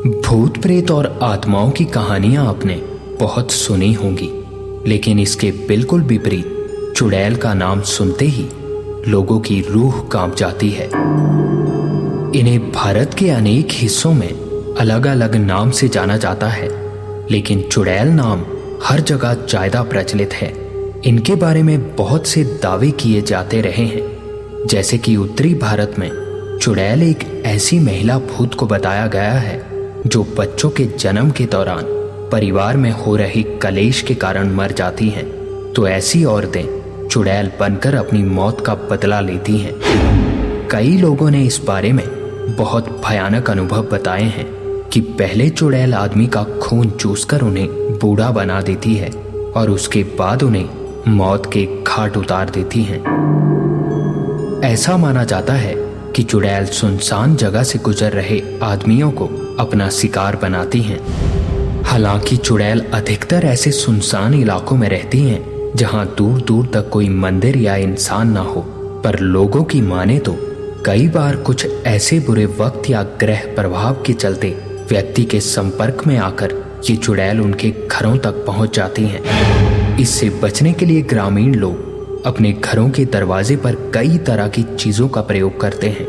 भूत प्रेत और आत्माओं की कहानियाँ आपने बहुत सुनी होंगी, लेकिन इसके बिल्कुल विपरीत चुड़ैल का नाम सुनते ही लोगों की रूह काँप जाती है। इन्हें भारत के अनेक हिस्सों में अलग अलग नाम से जाना जाता है, लेकिन चुड़ैल नाम हर जगह ज़्यादा प्रचलित है। इनके बारे में बहुत से दावे किए जाते रहे हैं, जैसे कि उत्तरी भारत में चुड़ैल एक ऐसी महिला भूत को बताया गया है जो बच्चों के जन्म के दौरान परिवार में हो रही कलेश के कारण मर जाती हैं तो ऐसी औरतें चुड़ैल बनकर अपनी मौत का बदला लेती हैं। कई लोगों ने इस बारे में बहुत भयानक अनुभव बताए हैं कि पहले चुड़ैल आदमी का खून चूसकर उन्हें बूढ़ा बना देती है और उसके बाद उन्हें मौत के घाट उतार देती हैं। ऐसा माना जाता है कि चुड़ैल सुनसान जगह से गुजर रहे आदमियों को अपना शिकार बनाती हैं। हालाँकि चुड़ैल अधिकतर ऐसे सुनसान इलाकों में रहती हैं, जहाँ दूर दूर तक कोई मंदिर या इंसान ना हो। पर लोगों की माने तो कई बार कुछ ऐसे बुरे वक्त या ग्रह प्रभाव के चलते व्यक्ति के संपर्क में आकर ये चुड़ैल उनके घरों तक पहुँच जाती हैं। इससे बचने के लिए ग्रामीण लोग अपने घरों के दरवाजे पर कई तरह की चीज़ों का प्रयोग करते हैं।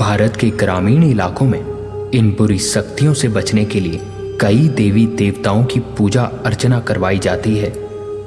भारत के ग्रामीण इलाकों में इन बुरी शक्तियों से बचने के लिए कई देवी देवताओं की पूजा अर्चना करवाई जाती है।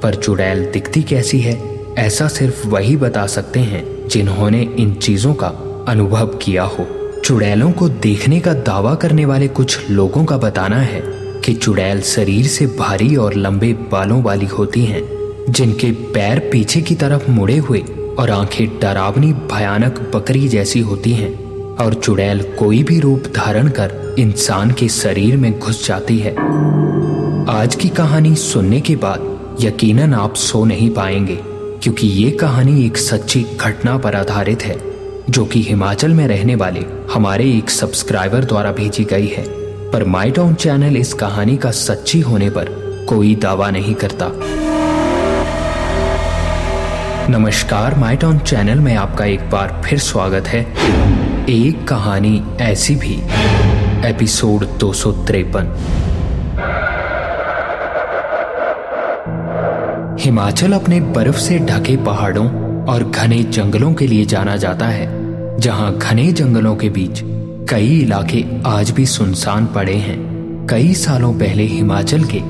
पर चुड़ैल दिखती कैसी है, ऐसा सिर्फ़ वही बता सकते हैं जिन्होंने इन चीज़ों का अनुभव किया हो। चुड़ैलों को देखने का दावा करने वाले कुछ लोगों का बताना है कि चुड़ैल शरीर से भारी और लंबे बालों वाली होती हैं। जिनके पैर पीछे की तरफ़ मुड़े हुए और आँखें डरावनी, भयानक बकरी जैसी होती हैं और चुड़ैल कोई भी रूप धारण कर इंसान के शरीर में घुस जाती है। आज की कहानी सुनने के बाद यकीनन आप सो नहीं पाएँगे, क्योंकि ये कहानी एक सच्ची घटना पर आधारित है, जो कि हिमाचल में रहने वाले हमारे एक सब्सक्राइबर द्वारा भेजी गई है। पर माई टाउन चैनल इस कहानी का सच्ची होने पर कोई दावा नहीं करता। नमस्कार माई टाउन चैनल में आपका एक बार फिर स्वागत है। एक कहानी ऐसी भी। एपिसोड दो सौ हिमाचल अपने बर्फ़ से ढके पहाड़ों और घने जंगलों के लिए जाना जाता है, जहाँ घने जंगलों के बीच कई इलाके आज भी सुनसान पड़े हैं। कई सालों पहले हिमाचल के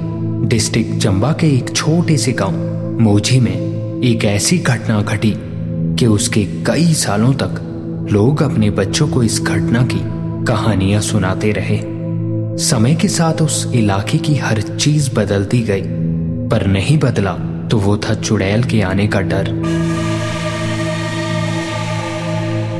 डिस्ट्रिक्ट चंबा के एक छोटे से गाँव मोजी में एक ऐसी घटना घटी कि उसके कई सालों तक लोग अपने बच्चों को इस घटना की कहानियाँ सुनाते रहे। समय के साथ उस इलाके की हर चीज़ बदलती गई, पर नहीं बदला तो वो था चुड़ैल के आने का डर।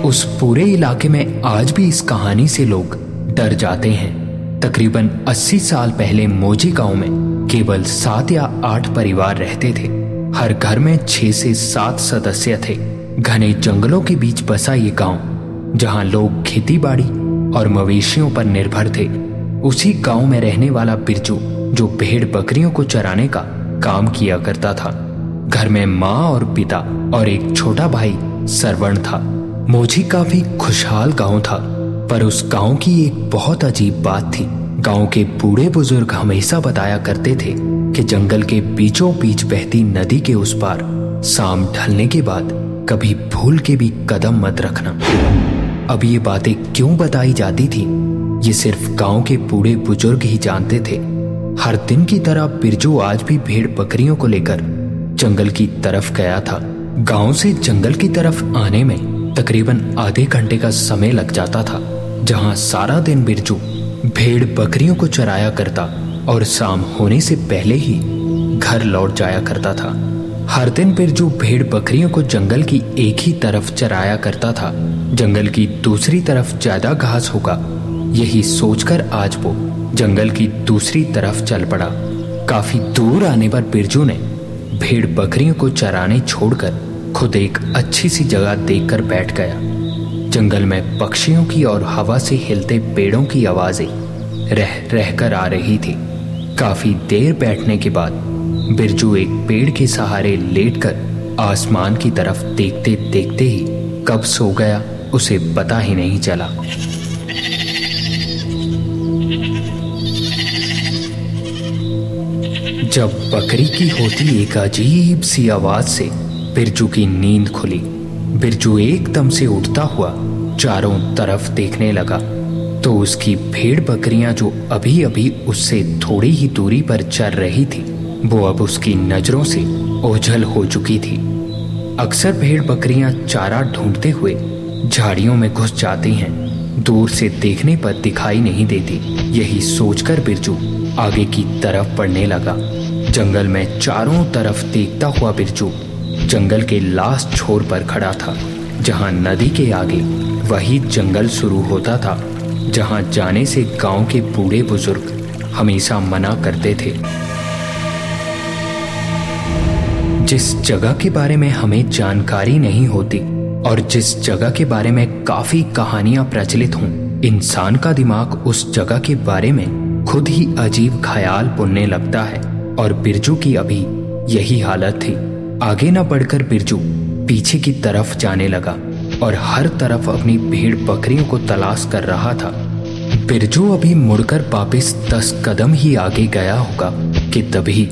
उस पूरे इलाके में आज भी इस कहानी से लोग डर जाते हैं। तकरीबन 80 साल पहले मोजी गाँव में केवल सात या आठ परिवार रहते थे। हर घर में छह से सात सदस्य थे। घने जंगलों के बीच बसा ये गाँव, जहाँ लोग खेती बाड़ी और मवेशियों पर निर्भर थे। उसी गाँव में रहने वाला बिरजू, जो भेड़ बकरियों को चराने का काम किया करता था। घर में माँ और पिता और एक छोटा भाई सरवण था। मोजी काफ़ी खुशहाल गाँव था, पर उस गाँव की एक बहुत अजीब बात थी। गाँव के बूढ़े बुज़ुर्ग हमेशा बताया करते थे कि जंगल के बीचों बीच बहती नदी के उस पार शाम ढलने के बाद कभी भूल के भी कदम मत रखना। अब ये बातें क्यों बताई जाती थी? ये सिर्फ़ गाँव के बूढ़े बुज़ुर्ग ही जानते थे। हर दिन की तरह बिरजू आज भी भेड़ बकरियों को लेकर जंगल की तरफ़ गया था। गाँव से जंगल की तरफ़ आने में तकरीबन आधे घंटे का समय लग जाता था, जहाँ सारा दिन बिरजू भेड़ बकरियों को चराया करता और शाम होने से पहले ही घर लौट जाया करता था। हर दिन बिरजू भेड़ बकरियों को जंगल की एक ही तरफ़ चराया करता था, जंगल की दूसरी तरफ़ ज़्यादा घास होगा, यही सोचकर आज वो जंगल की दूसरी तरफ़ चल पड़ा। काफ़ी दूर आने पर बिरजू ने भेड़ बकरियों को चराने छोड़कर खुद एक अच्छी सी जगह देखकर बैठ गया। जंगल में पक्षियों की और हवा से हिलते पेड़ों की आवाज़ें रह रहकर आ रही थी। काफ़ी देर बैठने के बाद बिरजू एक पेड़ के सहारे लेटकर आसमान की तरफ़ देखते देखते ही कब सो गया, उसे पता ही नहीं चला। जब बकरी की होती एक अजीब सी आवाज़ से बिरजू की नींद खुली, बिरजू एकदम से उठता हुआ चारों तरफ़ देखने लगा। तो उसकी भेड़ बकरियाँ जो अभी अभी उससे थोड़ी ही दूरी पर चल रही थी, वो अब उसकी नज़रों से ओझल हो चुकी थी। अक्सर भेड़ बकरियाँ चारा ढूंढते हुए झाड़ियों में घुस जाती हैं, दूर से देखने पर दिखाई नहीं देती। यही सोचकर बिरजू आगे की तरफ़ बढ़ने लगा। जंगल में चारों तरफ़ देखता हुआ बिरजू जंगल के लास्ट छोर पर खड़ा था, जहाँ नदी के आगे वही जंगल शुरू होता था। जहाँ जाने से गाँव के बूढ़े बुज़ुर्ग हमेशा मना करते थे। जिस जगह के बारे में हमें जानकारी नहीं होती और जिस जगह के बारे में काफ़ी कहानियाँ प्रचलित हों, इंसान का दिमाग उस जगह के बारे में खुद ही अजीब ख्याल बुनने लगता है और बिरजू की अभी यही हालत थी। आगे न बढ़कर बिरजू पीछे की तरफ़ जाने लगा। और हर तरफ़ अपनी भेड़ बकरियों को तलाश कर रहा था। बिरजू अभी मुड़कर वापिस दस कदम ही आगे गया होगा कि तभी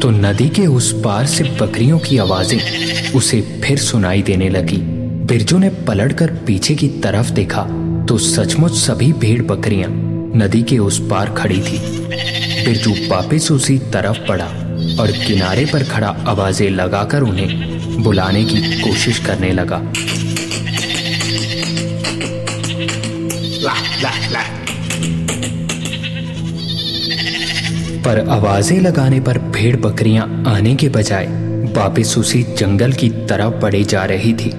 तो नदी के उस पार से बकरियों की आवाज़ें उसे फिर सुनाई देने लगी। बिरजू ने पलटकर पीछे की तरफ़ देखा तो सचमुच सभी भेड़ बकरियाँ नदी के उस पार खड़ी थी। बिरजू वापिस उसी तरफ़ पड़ा और किनारे पर खड़ा आवाज़ें लगाकर उन्हें बुलाने की कोशिश करने लगा ला, ला, ला। पर आवाज़ें लगाने पर भेड़ बकरियाँ आने के बजाय वापिस उसी जंगल की तरफ़ बढ़े जा रही थी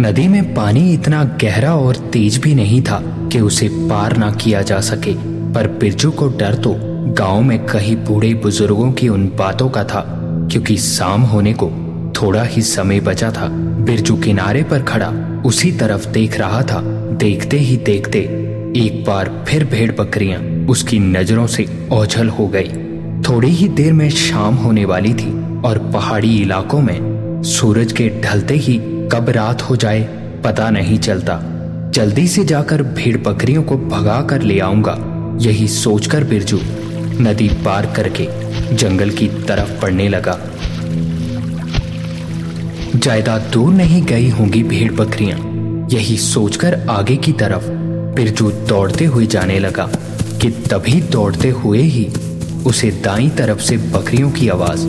नदी में पानी इतना गहरा और तेज भी नहीं था कि उसे पार ना किया जा सके पर बिरजू को डर तो गाँव में कहीं बूढ़े बुज़ुर्गों की उन बातों का था, क्योंकि शाम होने को थोड़ा ही समय बचा था। बिरजू किनारे पर खड़ा उसी तरफ़ देख रहा था। देखते ही देखते एक बार फिर भेड़ बकरियाँ उसकी नज़रों से ओझल हो गई। थोड़ी ही देर में शाम होने वाली थी और पहाड़ी इलाकों में सूरज के ढलते ही कब रात हो जाए पता नहीं चलता। जल्दी से जाकर भेड़ बकरियों को भगा कर ले आऊँगा, यही सोचकर बिरजू नदी पार करके जंगल की तरफ़ पड़ने लगा। जायदाद दूर नहीं गई होंगी भेड़ बकरियाँ। यही सोचकर आगे की तरफ़ बिरजू दौड़ते हुए जाने लगा कि तभी दौड़ते हुए ही उसे दाई तरफ़ से बकरियों की आवाज़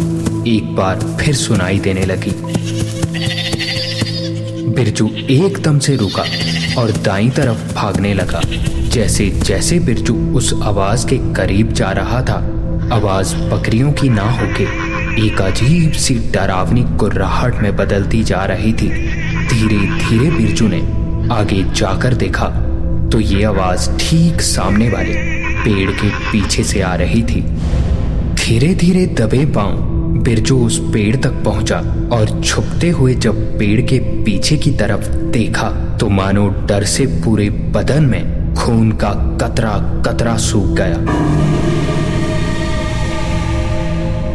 एक बार फिर सुनाई देने लगी। बिरजू एकदम से रुका और दाई तरफ़ भागने लगा। जैसे जैसे बिरजू उस आवाज़ के करीब जा रहा था, आवाज़ बकरियों की ना होके एक अजीब सी डरावनी कुर्राहट में बदलती जा रही थी। धीरे धीरे बिरजू ने आगे जाकर देखा तो ये आवाज़ ठीक सामने वाले पेड़ के पीछे से आ रही थी। धीरे धीरे दबे पाँव बिरजू उस पेड़ तक पहुँचा और छुपते हुए जब पेड़ के पीछे की तरफ़ देखा तो मानो डर से पूरे बदन में खून का कतरा कतरा सूख गया।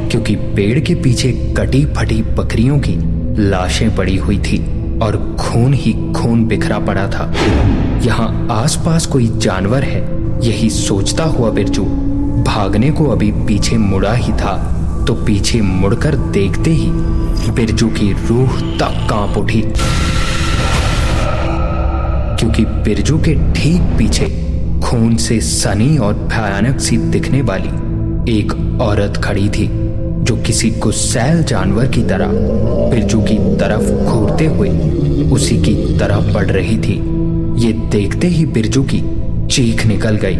क्योंकि पेड़ के पीछे कटी फटी बकरियों की लाशें पड़ी हुई थी और खून ही खून बिखरा पड़ा था। यहाँ आसपास कोई जानवर है, यही सोचता हुआ बिरजू, भागने को अभी पीछे मुड़ा ही था। तो पीछे मुड़कर देखते ही बिरजू की रूह तक काँप उठी। क्योंकि बिरजू के ठीक पीछे खून से सनी और भयानक सी दिखने वाली एक औरत खड़ी थी, जो किसी गुस्सैल जानवर की तरह बिरजू की तरफ़ घूरते हुए उसी की तरफ़ बढ़ रही थी। ये देखते ही बिरजू की चीख निकल गई।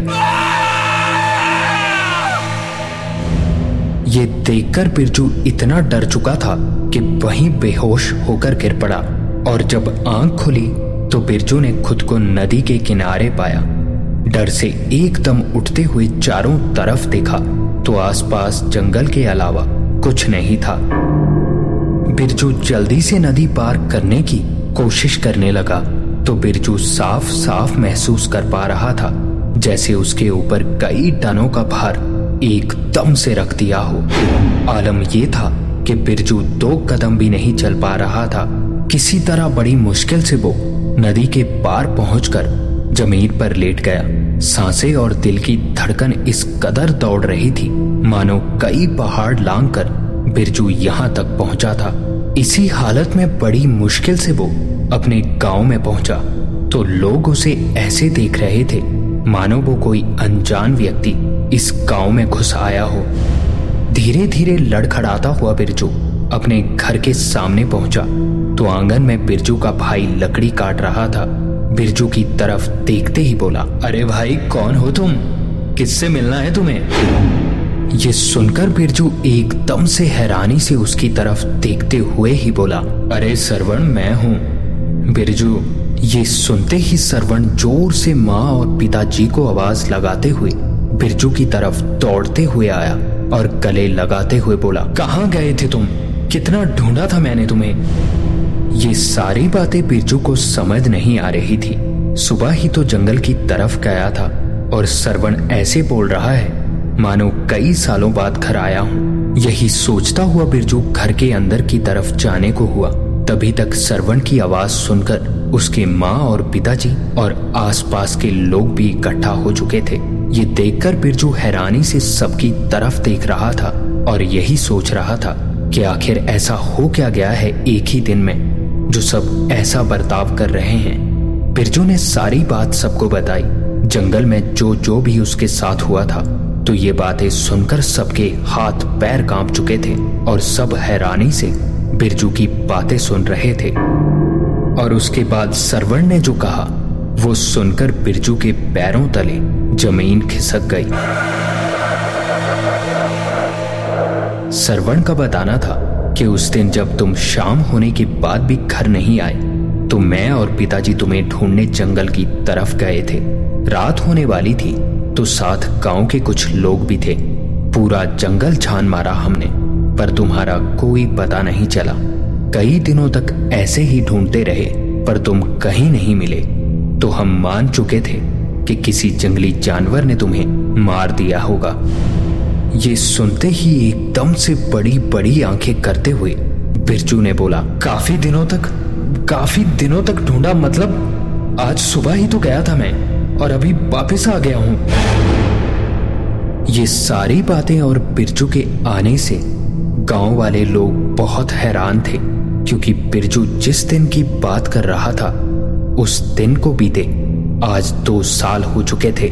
ये देखकर बिरजू इतना डर चुका था कि वहीं बेहोश होकर गिर पड़ा। और जब आँख खुली तो बिरजू ने खुद को नदी के किनारे पाया। डर से एकदम उठते हुए चारों तरफ़ देखा तो आसपास जंगल के अलावा कुछ नहीं था। बिरजू जल्दी से नदी पार करने की कोशिश करने लगा तो बिरजू साफ़ साफ़ महसूस कर पा रहा था, जैसे उसके ऊपर कई टनों का भार एकदम से रख दिया हो। आलम यह था कि बिरजू दो कदम भी नहीं चल पा रहा था। किसी तरह बड़ी मुश्किल से वो नदी के पार पहुंचकर ज़मीन पर लेट गया। साँसें और दिल की धड़कन इस कदर दौड़ रही थी। मानो कई पहाड़ लांग कर बिरजू यहाँ तक पहुँचा था। इसी हालत में बड़ी मुश्किल से वो अपने गाँव में पहुँचा। तो लोग उसे ऐसे देख रहे थे। मानो वो कोई अनजान व्यक्ति इस गाँव में घुस आया हो। धीरे धीरे लड़खड़ाता हुआ बिरजू अपने घर के सामने पहुँचा। तो आँगन में बिरजू का भाई लकड़ी काट रहा था। बिरजू की तरफ़ देखते ही बोला, अरे भाई, कौन हो तुम? किससे मिलना है तुम्हें? ये सुनकर बिरजू एकदम से हैरानी से उसकी तरफ़ देखते हुए ही बोला, अरे सरवण, मैं हूँ। बिरजू ये सुनते ही सरवण ज़ोर से माँ और पिताजी को आवाज़ लगाते हुए बिरजू की तरफ़ दौड़ते हुए आया और गले लगाते हुए बोला, कहाँ गए थे तुम? कितना ढूंढा था मैंने तुम्हें? ये सारी बातें बिरजू को समझ नहीं आ रही थी। सुबह ही तो जंगल की तरफ़ गया था और सरवण ऐसे बोल रहा है, मानो कई सालों बाद घर आया हूँ। यही सोचता हुआ बिरजू घर के अंदर की तरफ़ जाने को हुआ। तभी तक सरवण की आवाज़ सुनकर उसके माँ और पिताजी और आसपास के लोग भी इकट्ठा हो चुके थे। ये देखकर बिरजू हैरानी से सबकी तरफ़ देख रहा था और यही सोच रहा था कि आखिर ऐसा हो क्या गया है एक ही दिन में, जो सब ऐसा बर्ताव कर रहे हैं। बिरजू ने सारी बात सबको बताई। जंगल में जो जो भी उसके साथ हुआ था तो ये बातें सुनकर सबके हाथ पैर काँप चुके थे और सब हैरानी से बिरजू की बातें सुन रहे थे। और उसके बाद सरवण ने जो कहा, वो सुनकर बिरजू के पैरों तले ज़मीन खिसक गई। सरवण का बताना था कि उस दिन जब तुम शाम होने के बाद भी घर नहीं आए तो मैं और पिताजी तुम्हें ढूँढने जंगल की तरफ़ गए थे। रात होने वाली थी तो साथ गाँव के कुछ लोग भी थे। पूरा जंगल छान मारा हमने, पर तुम्हारा कोई पता नहीं चला। कई दिनों तक ऐसे ही ढूंढते रहे, पर तुम कहीं नहीं मिले। तो हम मान चुके थे कि किसी जंगली जानवर ने तुम्हें मार दिया होगा। ये सुनते ही एकदम से बड़ी बड़ी आँखें करते हुए बिरजू ने बोला, काफ़ी दिनों तक, काफ़ी दिनों तक ढूंढा मतलब आज सुबह ही तो गया था मैं, और अभी वापस आ गया हूँ। ये सारी बातें और बिरजू के आने से गाँव वाले लोग बहुत हैरान थे, क्योंकि बिरजू जिस दिन की बात कर रहा था, उस दिन को बीते। आज दो साल हो चुके थे।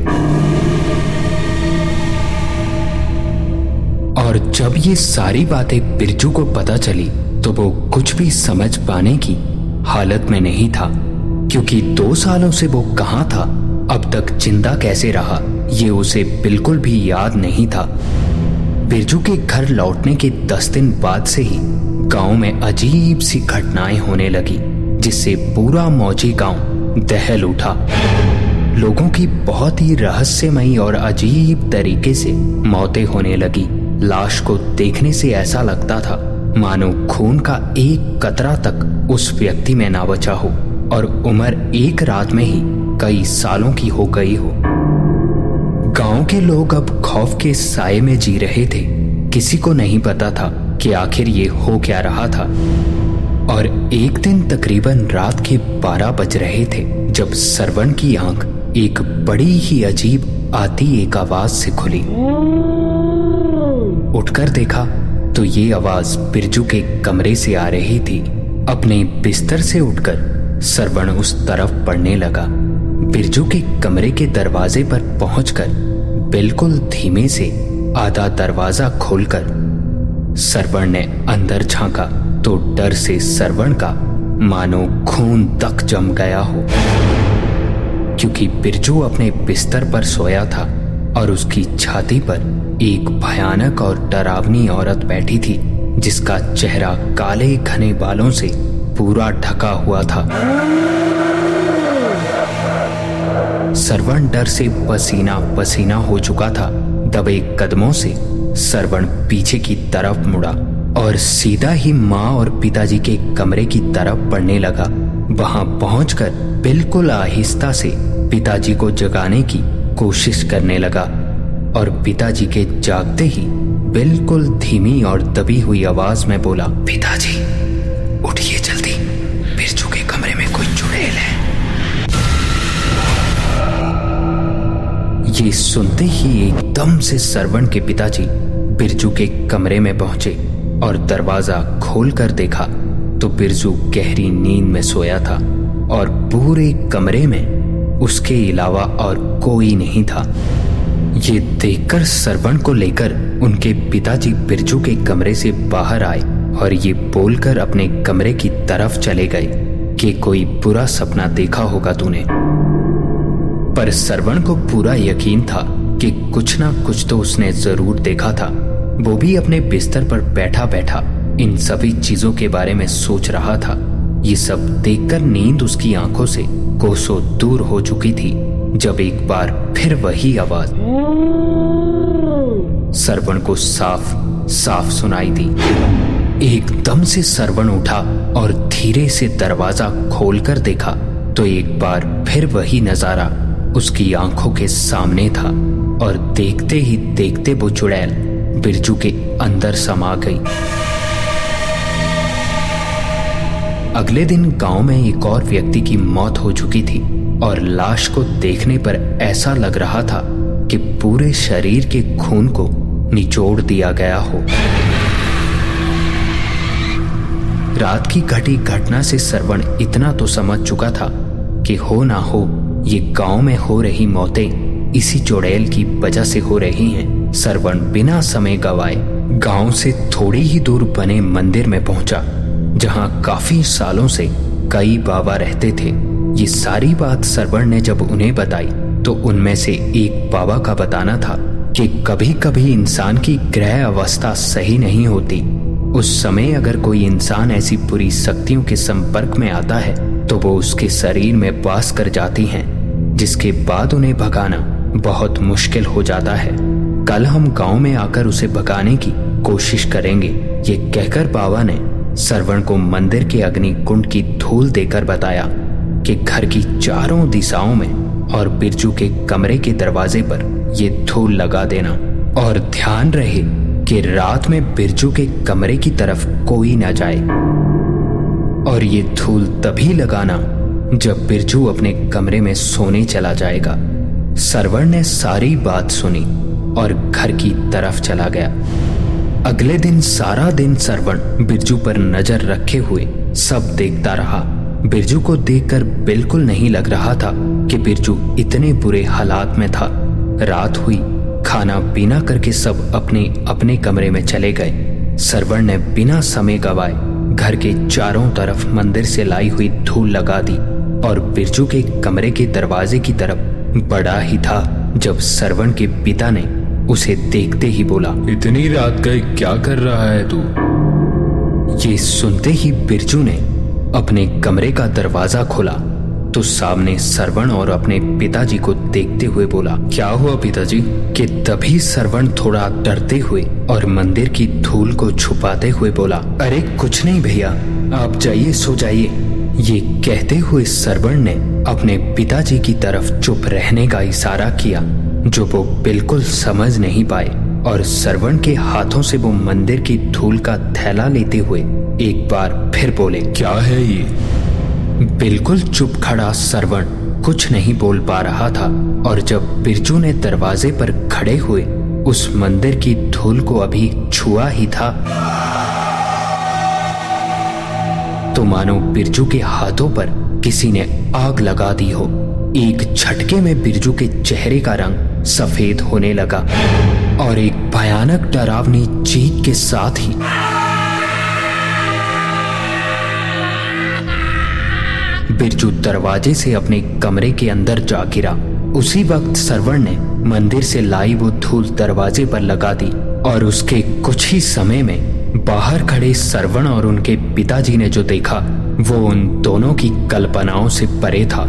और जब ये सारी बातें बिरजू को पता चली तो वो कुछ भी समझ पाने की हालत में नहीं था, क्योंकि दो सालों से वो कहाँ था, अब तक ज़िंदा कैसे रहा, ये उसे बिल्कुल भी याद नहीं था। बिरजू के घर लौटने के दस दिन बाद से ही गाँव में अजीब सी घटनाएँ होने लगी, जिससे पूरा मौजी गाँव दहल उठा। लोगों की बहुत ही रहस्यमयी और अजीब तरीके से मौतें होने लगी। लाश को देखने से ऐसा लगता था, मानो खून का एक कतरा तक उस व्यक्ति में ना बचा हो और उम्र एक रात में ही कई सालों की हो गई हो। गाँव के लोग अब खौफ के साय में जी रहे थे। किसी को नहीं पता था कि आखिर ये हो क्या रहा था। और एक दिन तकरीबन रात के बारह बज रहे थे, जब सरवण की आँख एक बड़ी ही अजीब आती एक आवाज़ से खुली। उठकर देखा तो ये आवाज़ बिरजू के कमरे से आ रही थी। अपने बिस्तर से उठकर सरवण उस तरफ़ पड़ने लगा। बिरजू के कमरे के दरवाजे पर पहुंचकर बिल्कुल धीमे से आधा दरवाज़ा खोलकर सरवण ने अंदर झांका। तो डर से सरवण का मानो खून तक जम गया हो। क्योंकि बिरजू अपने बिस्तर पर सोया था और उसकी छाती पर एक भयानक और डरावनी औरत बैठी थी, जिसका चेहरा काले घने बालों से पूरा ढका हुआ था। सरवण डर से पसीना पसीना हो चुका था। दबे कदमों से सरवण पीछे की तरफ़ मुड़ा। और सीधा ही माँ और पिताजी के कमरे की तरफ़ बढ़ने लगा। वहाँ पहुंचकर बिल्कुल आहिस्ता से पिताजी को जगाने की कोशिश करने लगा और पिताजी के जागते ही बिल्कुल धीमी और दबी हुई आवाज़ में बोला, पिताजी, उठिए जल्दी। बिरजू के कमरे में कोई चुड़ैल है। ये सुनते ही एकदम से सरवण के पिताजी बिरजू के कमरे में पहुँचे। और दरवाज़ा खोलकर देखा तो बिरजू गहरी नींद में सोया था और पूरे कमरे में उसके अलावा और कोई नहीं था। ये देखकर सरवण को लेकर उनके पिताजी बिरजू के कमरे से बाहर आए और ये बोलकर अपने कमरे की तरफ़ चले गए कि कोई बुरा सपना देखा होगा तूने। पर सरवण को पूरा यकीन था कि कुछ ना कुछ तो उसने ज़रूर देखा था। वो भी अपने बिस्तर पर बैठा बैठा इन सभी चीज़ों के बारे में सोच रहा था। ये सब देखकर नींद उसकी आँखों से कोसों दूर हो चुकी थी, जब एक बार फिर वही आवाज़ सरवण को साफ़ साफ़ सुनाई दी। एकदम से सरवण उठा और धीरे से दरवाज़ा खोलकर देखा तो एक बार फिर वही नज़ारा उसकी आँखों के सामने था और देखते ही देखते वो चुड़ैल बिरजू के अंदर समा गई अगले दिन गाँव में एक और व्यक्ति की मौत हो चुकी थी और लाश को देखने पर ऐसा लग रहा था कि पूरे शरीर के खून को निचोड़ दिया गया हो रात की घटी घटना से सरवण इतना तो समझ चुका था कि हो ना हो, ये गाँव में हो रही मौतें इसी चुड़ैल की वजह से हो रही हैं। सरवण बिना समय गवाए गाँव से थोड़ी ही दूर बने मंदिर में पहुँचा, जहाँ काफ़ी सालों से कई बाबा रहते थे। ये सारी बात सरवण ने जब उन्हें बताई तो उनमें से एक बाबा का बताना था कि कभी कभी इंसान की ग्रह अवस्था सही नहीं होती। उस समय अगर कोई इंसान ऐसी बुरी शक्तियों के संपर्क में आता है तो वो उसके शरीर में वास कर जाती हैं, जिसके बाद उन्हें भगाना बहुत मुश्किल हो जाता है। कल हम गाँव में आकर उसे भगाने की कोशिश करेंगे, ये कहकर बाबा ने सरवण को मंदिर के अग्नि कुंड की धूल देकर बताया कि घर की चारों दिशाओं में और बिरजू के कमरे के दरवाजे पर ये धूल लगा देना और ध्यान रहे कि रात में बिरजू के कमरे की तरफ़ कोई ना जाए। और ये धूल तभी लगाना जब बिरजू अपने कमरे में सोने चला जाएगा। सरवर ने सारी बात सुनी। और घर की तरफ़ चला गया। अगले दिन सारा दिन सरवण बिरजू पर नज़र रखे हुए सब देखता रहा। बिरजू को देखकर बिल्कुल नहीं लग रहा था कि बिरजू इतने बुरे हालात में था। रात हुई, खाना पीना करके सब अपने अपने कमरे में चले गए। सरवण ने बिना समय गवाए घर के चारों तरफ़ मंदिर से लाई हुई धूल लगा दी और बिरजू के कमरे के दरवाजे की तरफ़ बड़ा ही था जब सरवण के पिता ने उसे देखते ही बोला इतनी रात गए क्या कर रहा है तू? ये सुनते ही बिरजू ने अपने कमरे का दरवाज़ा खोला तो सामने सरवण और अपने पिताजी को देखते हुए बोला क्या हुआ पिताजी? कि तभी सरवण थोड़ा डरते हुए और मंदिर की धूल को छुपाते हुए बोला अरे कुछ नहीं भैया आप जाइए सो जाइए। ये कहते हुए सरवण ने अपने पिताजी की तरफ़ चुप रहने का इशारा किया। जो वो बिल्कुल समझ नहीं पाए और सरवण के हाथों से वो मंदिर की धूल का थैला लेते हुए एक बार फिर बोले क्या है ये? बिल्कुल चुप खड़ा सरवण कुछ नहीं बोल पा रहा था और जब बिरजू ने दरवाजे पर खड़े हुए उस मंदिर की धूल को अभी छुआ ही था तो मानो बिरजू के हाथों पर किसी ने आग लगा दी हो। एक झटके में बिरजू के चेहरे का रंग सफ़ेद होने लगा और एक भयानक डरावनी चीख के साथ ही बिरजू दरवाजे से अपने कमरे के अंदर जा गिरा। उसी वक्त सरवण ने मंदिर से लाई वो धूल दरवाजे पर लगा दी और उसके कुछ ही समय में बाहर खड़े सरवण और उनके पिताजी ने जो देखा, वो उन दोनों की कल्पनाओं से परे था।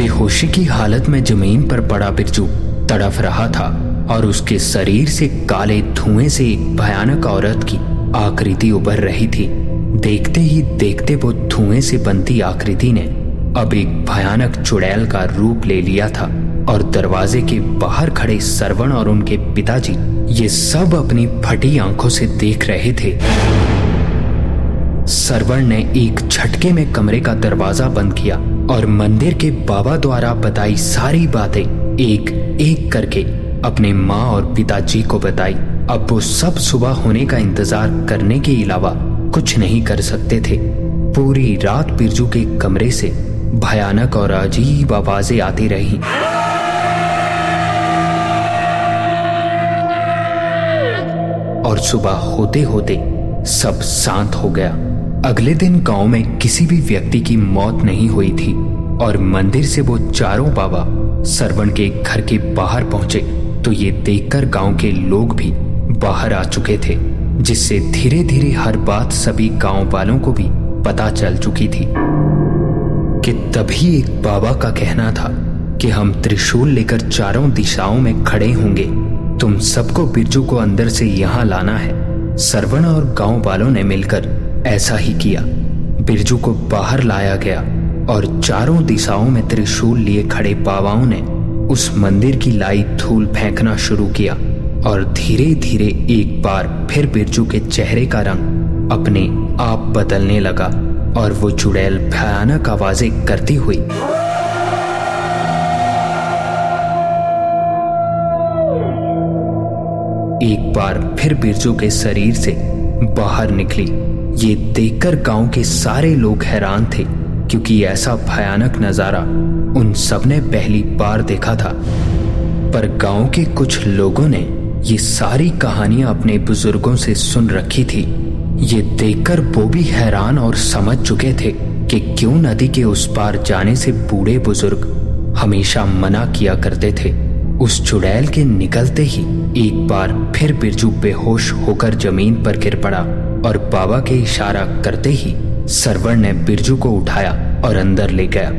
बेहोशी की हालत में ज़मीन पर पड़ा बिरजू तड़फ रहा था और उसके शरीर से काले धुएँ से एक भयानक औरत की आकृति उभर रही थी। देखते ही देखते वो धुएँ से बनती आकृति ने अब एक भयानक चुड़ैल का रूप ले लिया था और दरवाजे के बाहर खड़े सरवण और उनके पिताजी ये सब अपनी फटी आँखों से देख रहे थे। सरवण ने एक झटके में कमरे का दरवाज़ा बंद किया और मंदिर के बाबा द्वारा बताई सारी बातें एक एक करके अपने माँ और पिताजी को बताई। अब वो सब सुबह होने का इंतज़ार करने के अलावा कुछ नहीं कर सकते थे। पूरी रात बिरजू के कमरे से भयानक और अजीब आवाज़ें आती रही। और सुबह होते होते सब शांत हो गया। अगले दिन गाँव में किसी भी व्यक्ति की मौत नहीं हुई थी और मंदिर से वो चारों बाबा सरवण के घर के बाहर पहुँचे। तो ये देखकर गाँव के लोग भी बाहर आ चुके थे, जिससे धीरे धीरे हर बात सभी गाँव वालों को भी पता चल चुकी थी कि तभी एक बाबा का कहना था कि हम त्रिशूल लेकर चारों दिशाओं में खड़े होंगे। तुम सबको बिरजू को अंदर से यहाँ लाना है। सरवण और गाँव वालों ने मिलकर ऐसा ही किया। बिरजू को बाहर लाया गया और चारों दिशाओं में त्रिशूल लिए खड़े बाबाओं ने उस मंदिर की लाई धूल फेंकना शुरू किया और धीरे धीरे एक बार फिर बिरजू के चेहरे का रंग अपने आप बदलने लगा और वो चुड़ैल भयानक आवाज़ें करती हुई, एक बार फिर बिरजू के शरीर से बाहर निकली। ये देखकर गाँव के सारे लोग हैरान थे, क्योंकि ऐसा भयानक नज़ारा उन सबने पहली बार देखा था। पर गाँव के कुछ लोगों ने ये सारी कहानियाँ अपने बुज़ुर्गों से सुन रखी थी। ये देखकर वो भी हैरान और समझ चुके थे कि क्यों नदी के उस पार जाने से बूढ़े बुज़ुर्ग हमेशा मना किया करते थे। उस चुड़ैल के निकलते ही एक बार फिर बिरजू बेहोश होकर ज़मीन पर गिर पड़ा। और बाबा के इशारा करते ही सरवर ने बिरजू को उठाया और अंदर ले गया।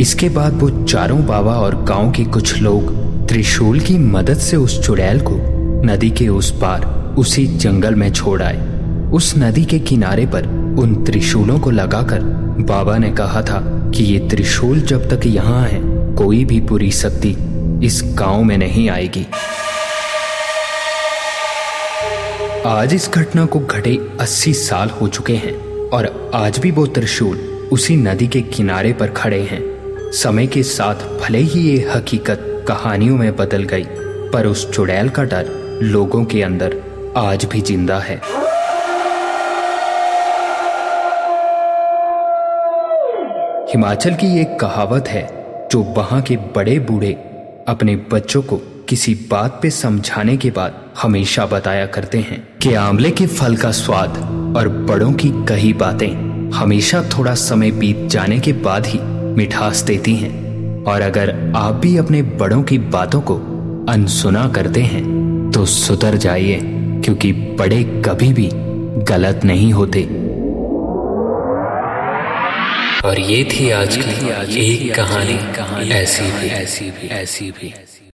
इसके बाद वो चारों बाबा और गाँव के कुछ लोग त्रिशूल की मदद से उस चुड़ैल को नदी के उस पार, उसी जंगल में छोड़ आए। उस नदी के किनारे पर उन त्रिशूलों को लगाकर बाबा ने कहा था कि ये त्रिशूल जब तक यहाँ है, कोई भी बुरी शक्ति इस गाँव में नहीं आएगी। आज इस घटना को घटे 80 साल हो चुके हैं और आज भी वो त्रिशूल उसी नदी के किनारे पर खड़े हैं। समय के साथ भले ही ये हकीकत कहानियों में बदल गई, पर उस चुड़ैल का डर लोगों के अंदर आज भी ज़िंदा है। हिमाचल की एक कहावत है, जो वहाँ के बड़े बूढ़े अपने बच्चों को किसी बात पे समझाने के बाद हमेशा बताया करते हैं कि आंवले के फल का स्वाद और बड़ों की कही बातें हमेशा थोड़ा समय बीत जाने के बाद ही मिठास देती हैं। और अगर आप भी अपने बड़ों की बातों को अनसुना करते हैं तो सुधर जाइए, क्योंकि बड़े कभी भी गलत नहीं होते। और ये थी आज की एक कहानी कहानी ऐसी भी ऐसी भी ऐसी भी।